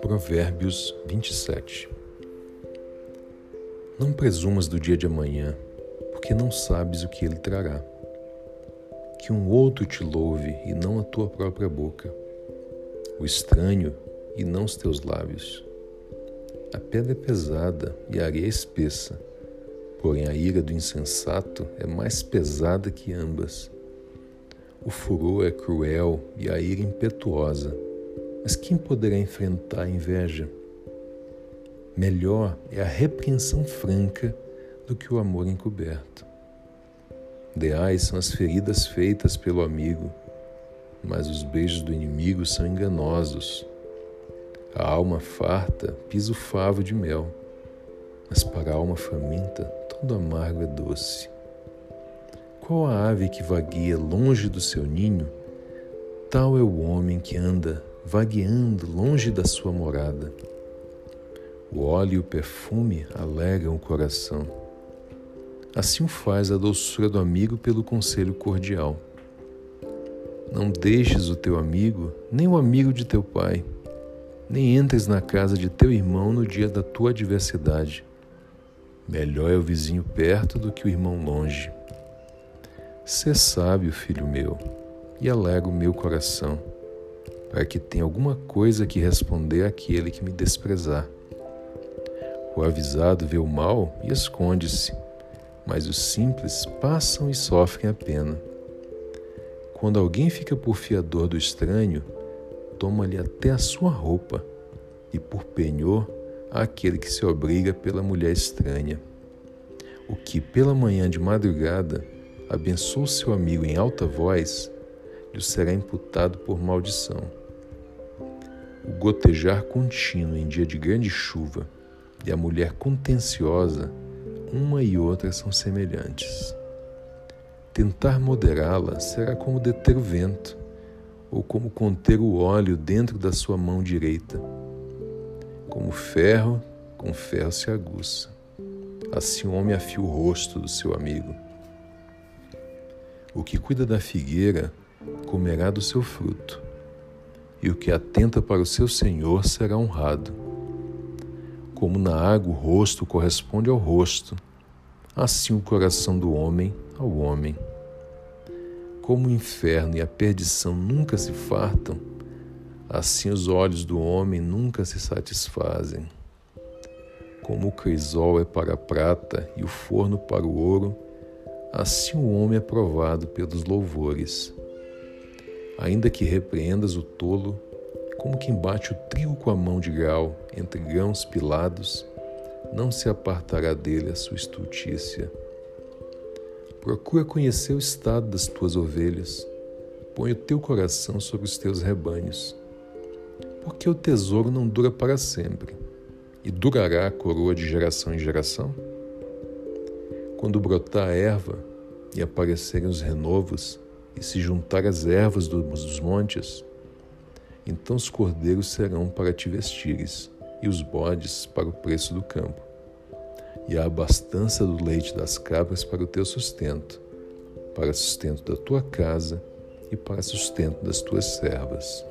Provérbios 27 Não presumas do dia de amanhã, porque não sabes o que ele trará. Que um outro te louve e não a tua própria boca, o estranho e não os teus lábios. A pedra é pesada e a areia espessa, porém a ira do insensato é mais pesada que ambas. O furor é cruel e a ira impetuosa mas quem poderá enfrentar a inveja? Melhor é a repreensão franca do que o amor encoberto. Ideais são as feridas feitas pelo amigo, mas os beijos do inimigo são enganosos. A alma farta pisa o favo de mel, mas para a alma faminta todo amargo é doce. Qual a ave que vagueia longe do seu ninho? Tal é o homem que anda vagueando longe da sua morada. O óleo e o perfume alegram o coração. Assim o faz a doçura do amigo pelo conselho cordial. Não deixes o teu amigo, nem o amigo de teu pai, nem entres na casa de teu irmão no dia da tua adversidade. Melhor é o vizinho perto do que o irmão longe. Sê sábio, filho meu, e alegra o meu coração para que tenha alguma coisa que responder àquele que me desprezar. O avisado vê o mal e esconde-se, mas os simples passam e sofrem a pena. Quando alguém fica por fiador do estranho, toma-lhe até a sua roupa, e por penhor àquele que se obriga pela mulher estranha. O que pela manhã de madrugada abençoa seu amigo em alta voz, lhe será imputado por maldição o gotejar contínuo em dia de grande chuva e a mulher contenciosa, uma e outra são semelhantes. Tentar moderá-la será como deter o vento, ou como conter o óleo dentro da sua mão direita. Como ferro, com ferro se aguça. Assim o homem afia o rosto do seu amigo. O que cuida da figueira comerá do seu fruto e o que atenta para o seu Senhor será honrado. Como na água o rosto corresponde ao rosto, assim o coração do homem ao homem. Como o inferno e a perdição nunca se fartam, assim os olhos do homem nunca se satisfazem. Como o crisol é para a prata e o forno para o ouro, assim o homem é provado pelos louvores. Ainda que repreendas o tolo, como quem bate o trigo com a mão de grau entre grãos pilados, não se apartará dele a sua estultícia. Procura conhecer o estado das tuas ovelhas, põe o teu coração sobre os teus rebanhos, porque o tesouro não dura para sempre, e durará a coroa de geração em geração? Quando brotar a erva e aparecerem os renovos, e se juntar as ervas dos montes, então os cordeiros serão para te vestires, e os bodes para o preço do campo, e a abastança do leite das cabras para o teu sustento, para sustento da tua casa e para sustento das tuas servas.